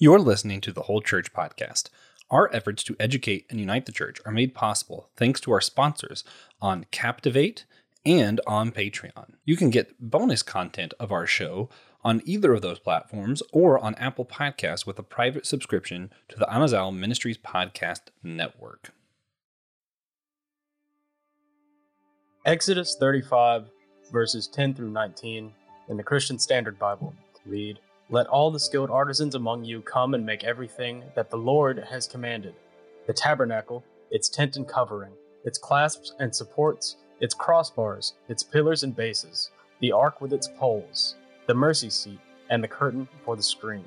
You're listening to the Whole Church Podcast. Our efforts to educate and unite the church are made possible thanks to our sponsors on Captivate and on Patreon. You can get bonus content of our show on either of those platforms or on Apple Podcasts with a private subscription to the Anazao Ministries Podcast Network. Exodus 35, verses 10 through 19 in the Christian Standard Bible read, Let all the skilled artisans among you come and make everything that the Lord has commanded. The tabernacle, its tent and covering, its clasps and supports, its crossbars, its pillars and bases, the ark with its poles, the mercy seat, and the curtain for the screen,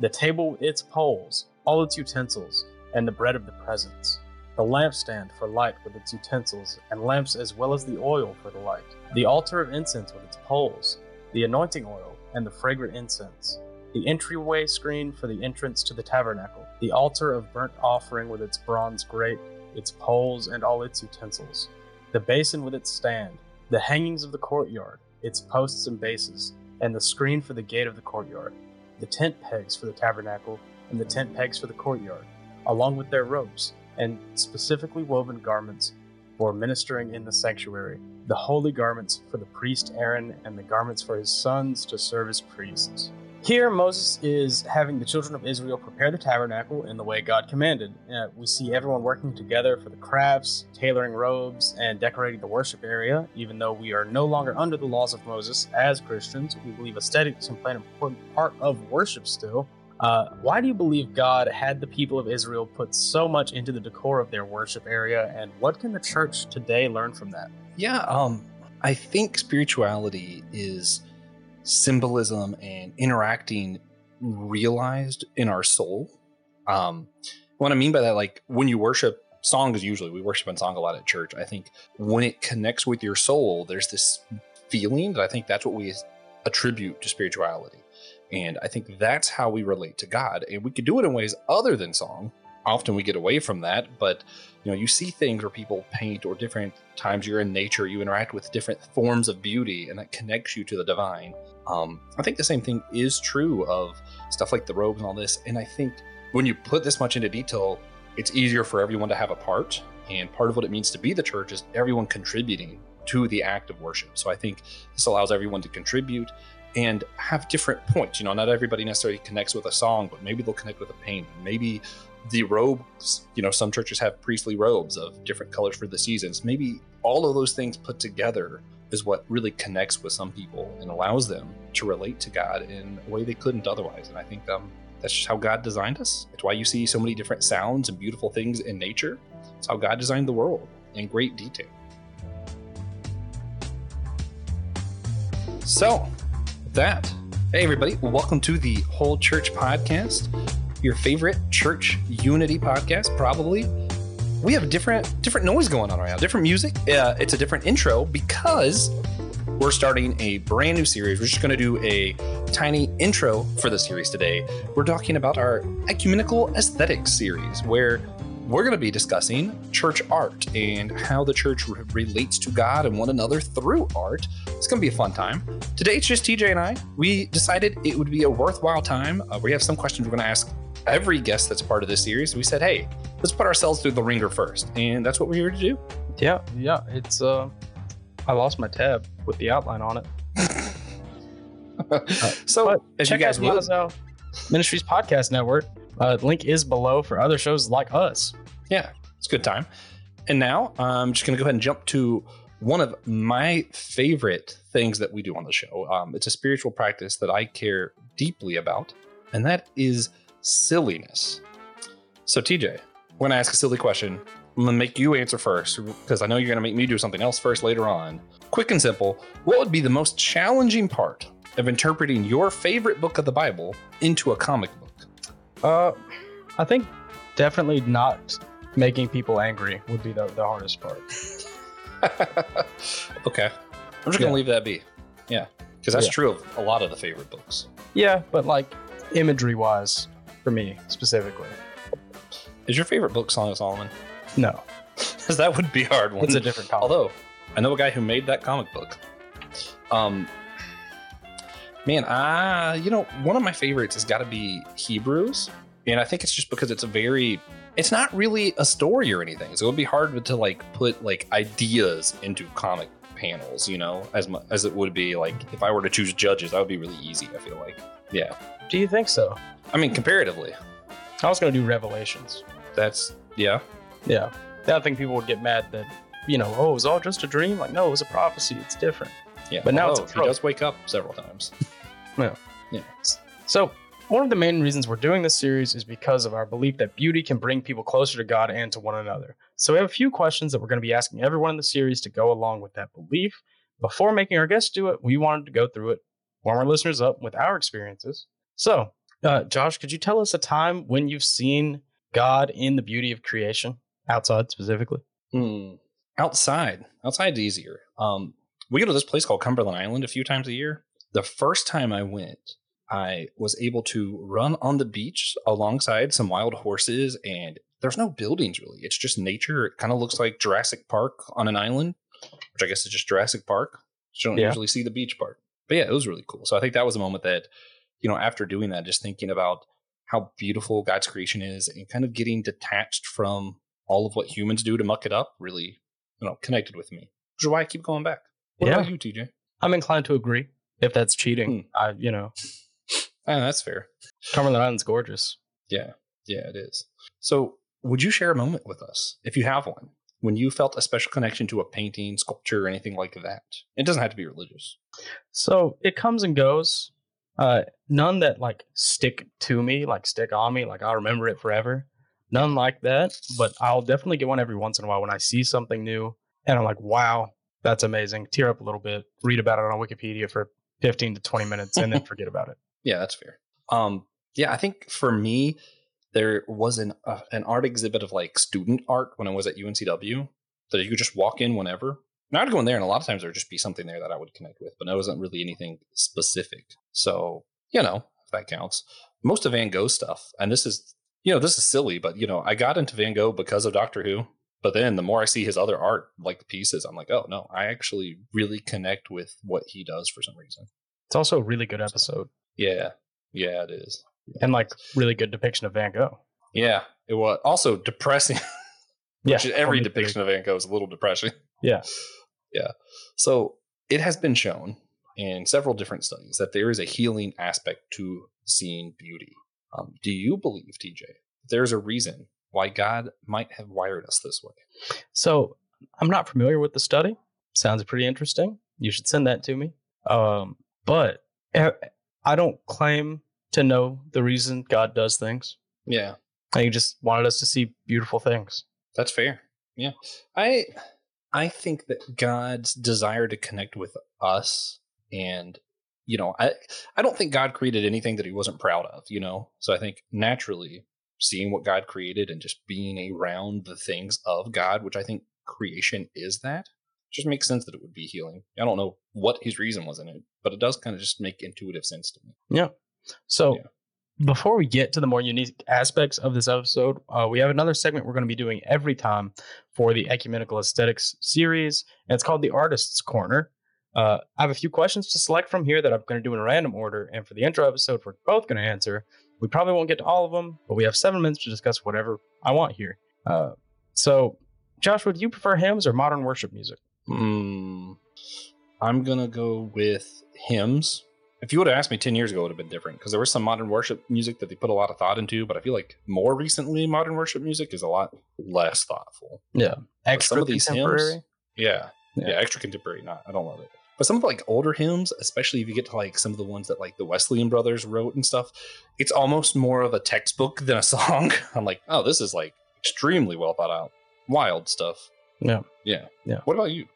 the table with its poles, all its utensils, and the bread of the presence, the lampstand for light with its utensils, and lamps as well as the oil for the light, the altar of incense with its poles, the anointing oil, and the fragrant incense, the entryway screen for the entrance to the tabernacle, the altar of burnt offering with its bronze grate, its poles, and all its utensils, the basin with its stand, the hangings of the courtyard, its posts and bases, and the screen for the gate of the courtyard, the tent pegs for the tabernacle, and the tent pegs for the courtyard, along with their ropes, and specifically woven garments for ministering in the sanctuary, the holy garments for the priest Aaron, and the garments for his sons to serve as priests. Here, Moses is having the children of Israel prepare the tabernacle in the way God commanded. Uh, we see everyone working together for the crafts, tailoring robes, and decorating the worship area. Even though we are no longer under the laws of Moses as Christians, we believe aesthetics can play an important part of worship still. Uh, why do you believe God had the people of Israel put so much into the decor of their worship area, and what can the church today learn from that? Yeah, um, I think spirituality is symbolism and interacting realized in our soul. Um, what I mean by that, like when you worship, songs usually we worship in song a lot at church. I think when it connects with your soul, there's this feeling that I think that's what we attribute to spirituality. And I think that's how we relate to God. And we could do it in ways other than song. Often we get away from that, but you know, you see things where people paint or different times you're in nature, you interact with different forms of beauty and that connects you to the divine. Um, I think the same thing is true of stuff like the robes and all this. And I think when you put this much into detail, it's easier for everyone to have a part. And part of what it means to be the church is everyone contributing to the act of worship. So I think this allows everyone to contribute and have different points. You know, not everybody necessarily connects with a song, but maybe they'll connect with a painting. Maybe the robes, you know, some churches have priestly robes of different colors for the seasons. Maybe all of those things put together is what really connects with some people and allows them to relate to God in a way they couldn't otherwise. And I think um, that's just how God designed us. It's why you see so many different sounds and beautiful things in nature. It's how God designed the world in great detail. So, that, hey everybody, welcome to the Whole Church Podcast, your favorite church unity podcast, probably we have different different noise going on right now, different music. Uh, it's a different intro because we're starting a brand new series. We're just going to do a tiny intro for the series today. We're talking about our ecumenical aesthetics series, where we're going to be discussing church art and how the church re- relates to God and one another through art. It's going to be a fun time. Today, it's just TJ and I. We decided it would be a worthwhile time. Uh, we have some questions we're going to ask every guest that's part of this series. We said, hey, let's put ourselves through the ringer first. And that's what we're here to do. Yeah, yeah. It's, uh, I lost my tab with the outline on it. uh, so, as you guys will. Ministries Podcast Network. Uh, link is below for other shows like us. Yeah, it's a good time. And now I'm just going to go ahead and jump to one of my favorite things that we do on the show. Um, it's a spiritual practice that I care deeply about, and that is silliness. So, TJ, we're going to ask a silly question. I'm going to make you answer first because I know you're going to make me do something else first later on. Quick and simple what would be the most challenging part of interpreting your favorite book of the Bible into a comic? Uh, I think definitely not making people angry would be the, the hardest part. okay. I'm just going to yeah. leave that be. Yeah. Because that's yeah. true of a lot of the favorite books. Yeah, but like imagery wise, for me specifically. Is your favorite book Song of Solomon? No. Because that would be hard one. It's a different comic. Although, I know a guy who made that comic book. Um, Man, ah, you know, one of my favorites has got to be Hebrews, and I think it's just because it's a very, it's not really a story or anything, so it would be hard to like put like ideas into comic panels, you know, as much as it would be like if I were to choose judges, that would be really easy. I feel like, yeah. Do you think so? I mean, comparatively, I was gonna do Revelations. that's yeah, Yeah. I think people would get mad that, you know, oh, it was all just a dream. Like, no, it was a prophecy. It's different. Yeah. But now it's a Although he does wake up several times. Yeah. yeah. So, one of the main reasons we're doing this series is because of our belief that beauty can bring people closer to God and to one another. So, we have a few questions that we're going to be asking everyone in the series to go along with that belief. Before making our guests do it, we wanted to go through it, warm our listeners up with our experiences. So, uh, Josh, could you tell us a time when you've seen God in the beauty of creation, outside specifically? Hmm. Outside, outside's easier. Um, we go to this place called Cumberland Island a few times a year. The first time I went, I was able to run on the beach alongside some wild horses, and there's no buildings really. It's just nature. It kind of looks like Jurassic Park on an island, which I guess is just Jurassic Park. You don't Yeah. usually see the beach part, but yeah, it was really cool. So I think that was a moment that, you know, after doing that, just thinking about how beautiful God's creation is, and kind of getting detached from all of what humans do to muck it up, really, you know, connected with me. Which is why I keep going back. What Yeah. about you, TJ? I'm inclined to agree. If that's cheating, Hmm. I, you know, Ah, that's fair. Cumberland Island's gorgeous. Yeah, yeah, it is. So, would you share a moment with us, if you have one, when you felt a special connection to a painting, sculpture, or anything like that? It doesn't have to be religious. So it comes and goes. Uh, none that like stick to me, like stick on me, like I'll remember it forever. None like that. But I'll definitely get one every once in a while when I see something new and I'm like, wow, that's amazing. Tear up a little bit, read about it on Wikipedia for 15 to 20 minutes, and then forget about it. Yeah, that's fair. Um, yeah, I think for me, there was an uh, an art exhibit of like student art when I was at UNCW that you could just walk in whenever. And I'd go in there, and a lot of times there'd just be something there that I would connect with, but it wasn't really anything specific. So you know, if that counts. Most of Van Gogh stuff, and this is you know this is silly, but you know I got into Van Gogh because of Doctor Who. But then the more I see his other art, like the pieces, I'm like, oh no, I actually really connect with what he does for some reason. It's also a really good episode Yeah, yeah, it is. and like really good depiction of Van Gogh. Yeah, it was also depressing. Yeah, every depiction of Van Gogh is a little depressing. Yeah. Yeah. So it has been shown in several different studies that there is a healing aspect to seeing beauty. Um, do you believe, TJ, there's a reason why God might have wired us this way? So I'm not familiar with the study. Sounds pretty interesting. You should send that to me. Um, but I don't claim to know the reason God does things. Yeah, he just wanted us to see beautiful things. that's fair. Yeah. I I think that God's desire to connect with us and you know, I I don't think God created anything that he wasn't proud of, you know. So I think naturally seeing what God created and just being around the things of God, which I think creation is that, just makes sense that it would be healing. I don't know what his reason was in it, but it does kind of just make intuitive sense to me. Yeah. So Yeah. before we get to the more unique aspects of this episode, uh, we have another segment we're going to be doing every time for the Ecumenical Aesthetics series, and it's called the Artist's Corner. Uh, I have a few questions to select from here that I'm going to do in a random order, and for the intro episode, we're both going to answer. We probably won't get to all of them, but we have seven minutes to discuss whatever I want here. Uh, so, Josh, would you prefer hymns or modern worship music? Hmm. I'm gonna go with hymns. If you would have asked me ten years ago, it would have been different because there was some modern worship music that they put a lot of thought into. But I feel like more recently, modern worship music is a lot less thoughtful. Yeah, But extra some of these contemporary. hymns, yeah, Yeah. yeah, extra contemporary. Not, I don't love it. But some of like older hymns, especially if you get to like some of the ones that like the Wesleyan brothers wrote and stuff, it's almost more of a textbook than a song. I'm like, oh, this is like extremely well thought out, wild stuff. Yeah. yeah, Yeah. What about you?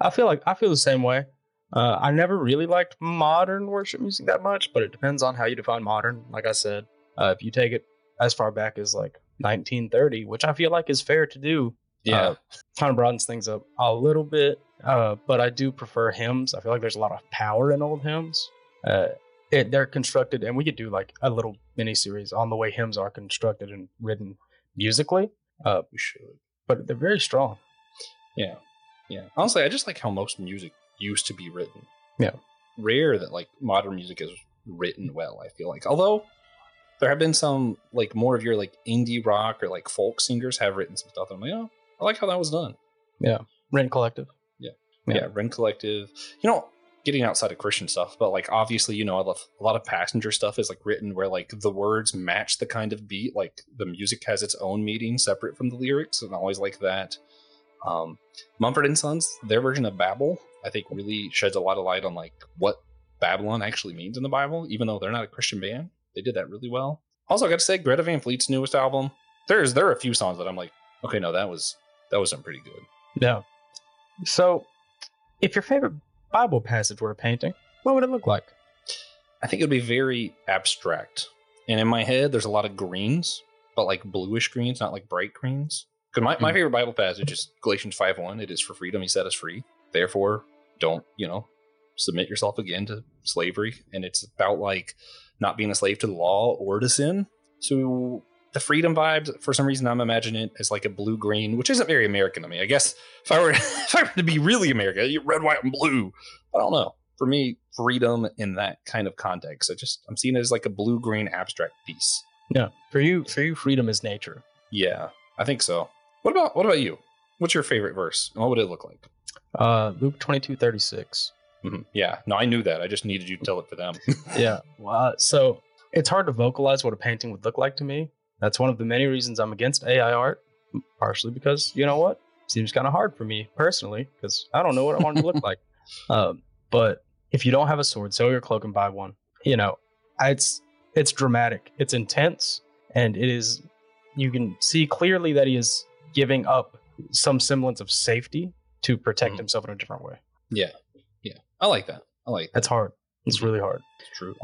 I feel like I feel the same way. Uh, I never really liked modern worship music that much, but it depends on how you define modern. Like I said, uh, if you take it as far back as like 1930, which I feel like is fair to do, Yeah, uh, kind of broadens things up a little bit. Uh, but I do prefer hymns. I feel like there's a lot of power in old hymns. Uh, it, they're constructed, and we could do like a little mini series on the way hymns are constructed and written musically. Uh, we should. but they're very strong. Yeah. Yeah. Honestly, I just like how most music used to be written. Yeah. rare that like modern music is written well. I feel like, although there have been some like more of your like indie rock or like folk singers have written some stuff. I'm like, oh, I like how that was done. Yeah, Rend Collective. Yeah, Yeah. Rend Collective. You know, getting outside of Christian stuff, but like obviously, you know, I love a lot of passenger stuff is like written where like the words match the kind of beat. Like the music has its own meaning separate from the lyrics, and I always like that. Um, Mumford and Sons, their version of Babel, I think really sheds a lot of light on like what Babylon actually means in the Bible, even though they're not a Christian band. They did that really well. Also, I got to say, Greta Van Fleet's newest album, there's there are a few songs that I'm like, okay, no, that was that was done pretty good. Yeah. So, if your favorite Bible passage were a painting, what would it look like? I think it would be very abstract. And in my head, there's a lot of greens, but like bluish greens, not like bright greens. Because my, my Mhm. favorite Bible passage is Galatians 5 1. It is for freedom, he set us free. Therefore, don't, you know, submit yourself again to slavery. And it's about like not being a slave to the law or to sin. So the freedom vibes, for some reason, I'm imagining it as like a blue green, which isn't very American to me. I guess if I were if I were to be really American, red, white, and blue. I don't know. For me, freedom in that kind of context, I just I'm seeing it as like a blue green abstract piece. Yeah. For you, for you, freedom is nature. Yeah, I think so. What about what about you? What's your favorite verse? And what would it look like? Uh, Luke twenty two thirty six. Mhm. Yeah, no, I knew that. I just needed you to tell it for them. yeah. Well, uh, so it's hard to vocalize what a painting would look like to me. That's one of the many reasons I'm against AI art. Partially because you know what seems kind of hard for me personally because I don't know what I want to look like. Um, but if you don't have a sword, sell your cloak and buy one. You know, it's it's dramatic, it's intense, and it is. You can see clearly that he is giving up some semblance of safety to protect Mhm. himself in a different way. yeah, yeah, I like that. I like that. That's hard. It's really hard. It's true.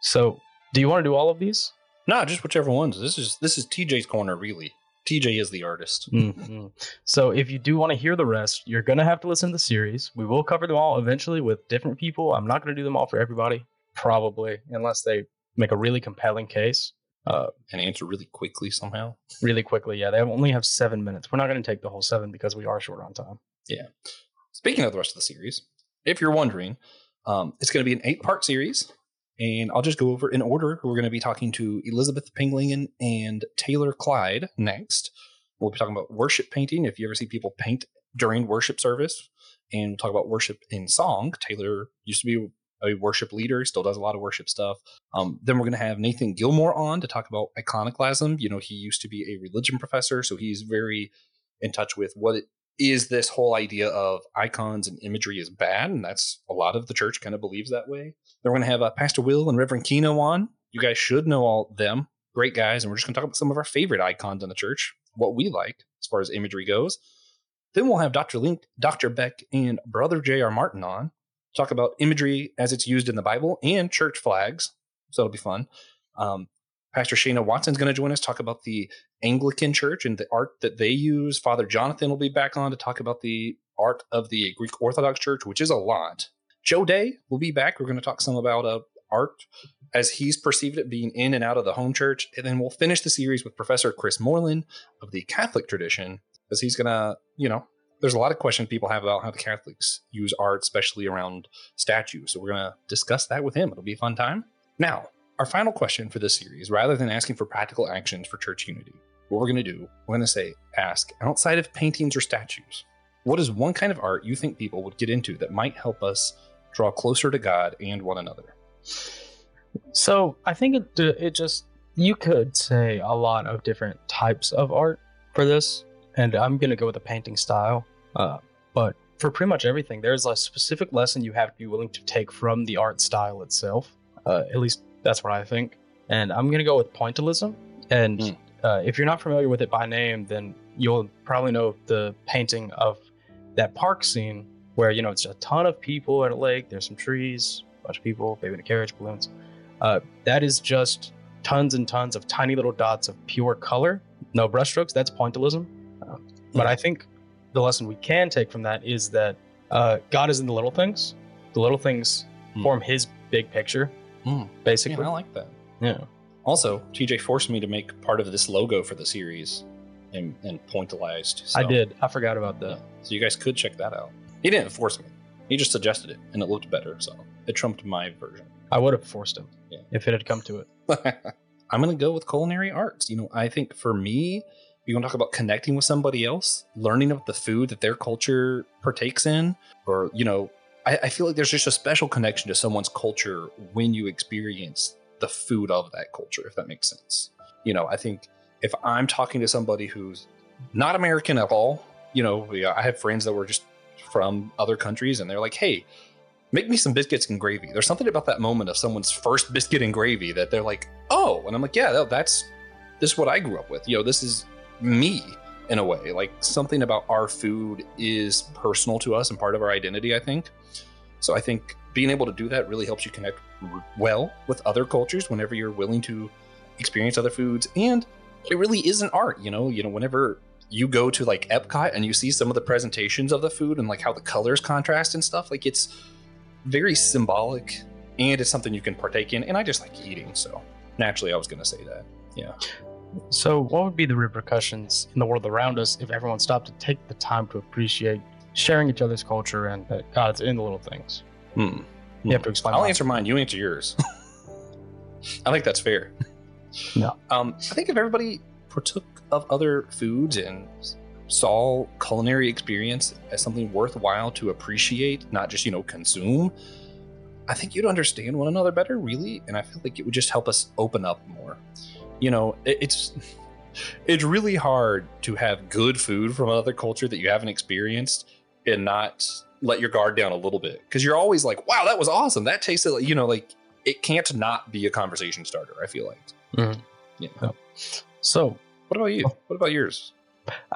So, do you want to do all of these? No, just whichever ones. This is this is TJ's corner, really. TJ is the artist. Mhm. So if you do want to hear the rest, you're gonna have to listen to the series. We will cover them all eventually with different people. I'm not gonna do them all for everybody, probably, unless they make a really compelling case. Uh, And answer really quickly somehow. really quickly, yeah. They only have seven minutes. We're not gonna take the whole seven because we are short on time. Yeah. Speaking of the rest of the series, if you're wondering, um, it's going to be an eight part series. And I'll just go over in order. We're going to be talking to Elizabeth Penglingen and Taylor Clyde next. We'll be talking about worship painting. If you ever see people paint during worship service, and we'll talk about worship in song. Taylor used to be a worship leader, still does a lot of worship stuff. Um, then we're going to have Nathan Gilmore on to talk about iconoclasm. You know, he used to be a religion professor, so he's very in touch with what it is this whole idea of icons and imagery is bad, and that's a lot of the church kind of believes that way. Then we're going to have uh, Pastor Will and Reverend Keno on. You guys should know all them, great guys, and we're just going to talk about some of our favorite icons in the church, what we like as far as imagery goes. Then we'll have Dr. Link, Dr. Beck, and Brother J.R. Martin on talk about imagery as it's used in the Bible and church flags. So it'll be fun. Um, Pastor Shayna Watson's going to join us talk about the Anglican Church and the art that they use. Father Jonathan will be back on to talk about the art of the Greek Orthodox Church, which is a lot. Joe Day will be back. We're going to talk some about uh, art as he's perceived it being in and out of the home church. And then we'll finish the series with Professor Chris Moreland of the Catholic tradition, as he's going to, you know, there's a lot of questions people have about how the Catholics use art, especially around statues. So we're going to discuss that with him. It'll be a fun time. Now, our final question for this series, rather than asking for practical actions for church unity, what we're going to do, we're going to say, ask outside of paintings or statues, what is one kind of art you think people would get into that might help us draw closer to God and one another? So I think it it just you could say a lot of different types of art for this, and I'm gonna go with a painting style. Uh, but for pretty much everything, there's a specific lesson you have to be willing to take from the art style itself. Uh, at least that's what I think. And I'm gonna go with pointillism. And Mm. Uh, if you're not familiar with it by name, then you'll probably know the painting of that park scene where you know it's a ton of people at a lake. There's some trees, a bunch of people, maybe in a carriage, balloons. Uh, that is just tons and tons of tiny little dots of pure color, no brushstrokes. That's pointillism. Uh, but Yeah. I think the lesson we can take from that is that uh, God is in the little things. The little things Hmm. form His big picture, Hmm. basically. Yeah, I like that. Yeah. Also, TJ forced me to make part of this logo for the series and, and pointillized. I did. I forgot about Yeah. that. So you guys could check that out. He didn't force me. He just suggested it, and it looked better. So It trumped my version. I would have forced him Yeah. if it had come to it. I'm gonna go with culinary arts. You know, I think for me, you want to talk about connecting with somebody else, learning about the food that their culture partakes in, or you know, I, I feel like there's just a special connection to someone's culture when you experience the food of that culture, if that makes sense. You know, I think if I'm talking to somebody who's not American at all, you know, I have friends that were just from other countries, and they're like, "Hey, make me some biscuits and gravy." There's something about that moment of someone's first biscuit and gravy that they're like, "Oh," and I'm like, "Yeah, that's this is what I grew up with. You know, this is me in a way. Like something about our food is personal to us and part of our identity. I think. So I think being able to do that really helps you connect well with other cultures whenever you're willing to experience other foods and it really is an art you know you know whenever you go to like epcot and you see some of the presentations of the food and like how the colors contrast and stuff like it's very symbolic and it's something you can partake in and i just like eating so naturally i was going to say that yeah So, what would be the repercussions in the world around us if everyone stopped to take the time to appreciate sharing each other's culture and uh, God's in the little things? Hmm. You have to explain. I'll answer mine. You answer yours. I think that's fair. No. Um, I think if everybody partook of other foods and saw culinary experience as something worthwhile to appreciate, not just, you know, consume, I think you'd understand one another better, really. And I feel like it would just help us open up more. You know, it, it's it's really hard to have good food from another culture that you haven't experienced and not let your guard down a little bit because you're always like, "Wow, that was awesome! That tasted like you know, like it can't not be a conversation starter." I feel like. Mhm. Yeah. So, What about you? What about yours?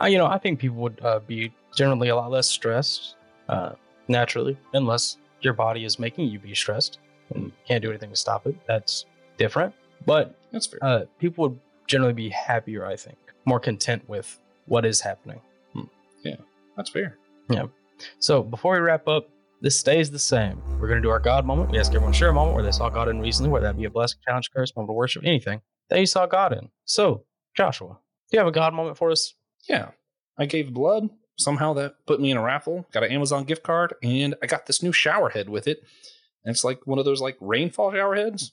uh, you know, I think people would uh, be generally a lot less stressed uh, naturally, unless your body is making you be stressed and can't do anything to stop it. That's different. But That's fair. uh, people would generally be happier, I think, more content with what is happening. Yeah, that's fair. So before we wrap up, this stays the same. We're going to do our God moment. We ask everyone to share a moment where they saw God in recently, whether that be a blessing, challenge, curse, moment of worship, anything that you saw God in. So, Joshua, do you have a God moment for us? Yeah, I gave blood. Somehow that put me in a raffle. Got an Amazon gift card, and I got this new shower head with it. And it's like one of those like rainfall shower heads.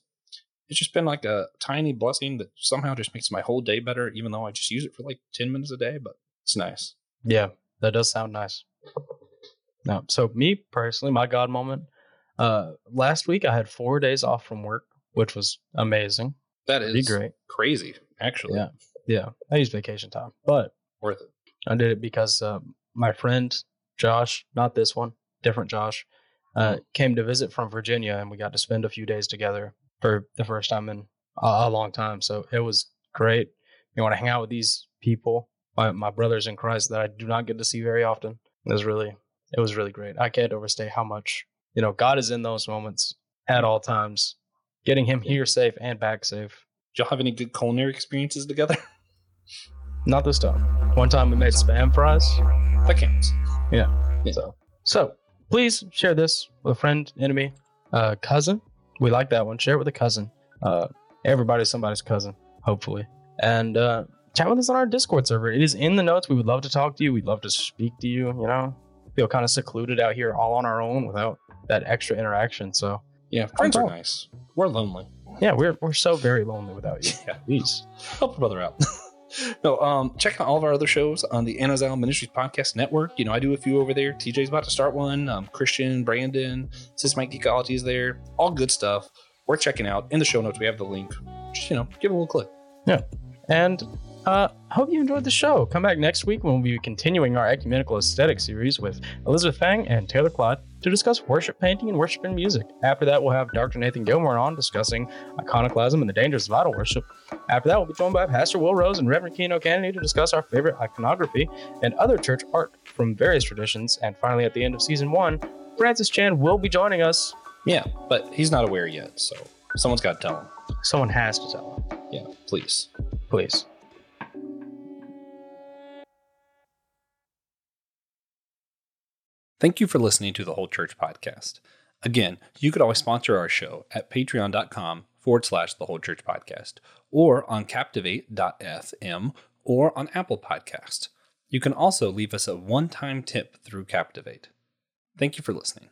It's just been like a tiny blessing that somehow just makes my whole day better, even though I just use it for like ten minutes a day. But it's nice. Yeah, that does sound nice. No, so me personally, my God moment. Uh, last week I had four days off from work, which was amazing. That is great. crazy, actually. Yeah. Yeah, I used vacation time, but Worth it. I did it because uh, my friend Josh, not this one, different Josh, uh, came to visit from Virginia, and we got to spend a few days together for the first time in a, a long time. So it was great. You want to hang out with these people, my, my brothers in Christ that I do not get to see very often. It was really, it was really great. I can't overstate how much you know God is in those moments at all times, getting him here safe and back safe. Did y'all have any good culinary experiences together? Not this time. One time we made spam fries. that counts. Yeah. So, so please share this with a friend, enemy, uh, cousin. We like that one. Share it with a cousin. Uh, everybody's somebody's cousin, hopefully. And uh, chat with us on our Discord server. It is in the notes. We would love to talk to you. We'd love to speak to you. You know, feel kind of secluded out here, all on our own, without that extra interaction. So, Yeah, friends are nice. We're lonely. yeah, we're we're so very lonely without you. Yeah. Please. help a brother out. no, um, check out all of our other shows on the Anazao Ministries Podcast Network. You know, I do a few over there. TJ's about to start one. Um, Christian, Brandon, Systematic Geekology is there. All good stuff. Worth checking out. In the show notes, we have the link. Just, you know, give it a little click. Yeah. And uh, hope you enjoyed the show. Come back next week when we'll be continuing our ecumenical aesthetic series with Elizabeth Fang and Taylor Clyde to discuss worship painting and worship in music. After that, we'll have Dr. Nathan Gilmore on discussing iconoclasm and the dangers of idol worship. After that, we'll be joined by Pastor Will Rose and Reverend Keno Kennedy to discuss our favorite iconography and other church art from various traditions. And finally, at the end of season one, Francis Chan will be joining us. Yeah, but he's not aware yet, so someone's got to tell him. Someone has to tell him, Yeah, please. please. Thank you for listening to the Whole Church Podcast. Again, you could always sponsor our show at patreon.com forward slash the Whole Church Podcast or on captivate.fm or on Apple Podcast. You can also leave us a one time tip through Captivate. Thank you for listening.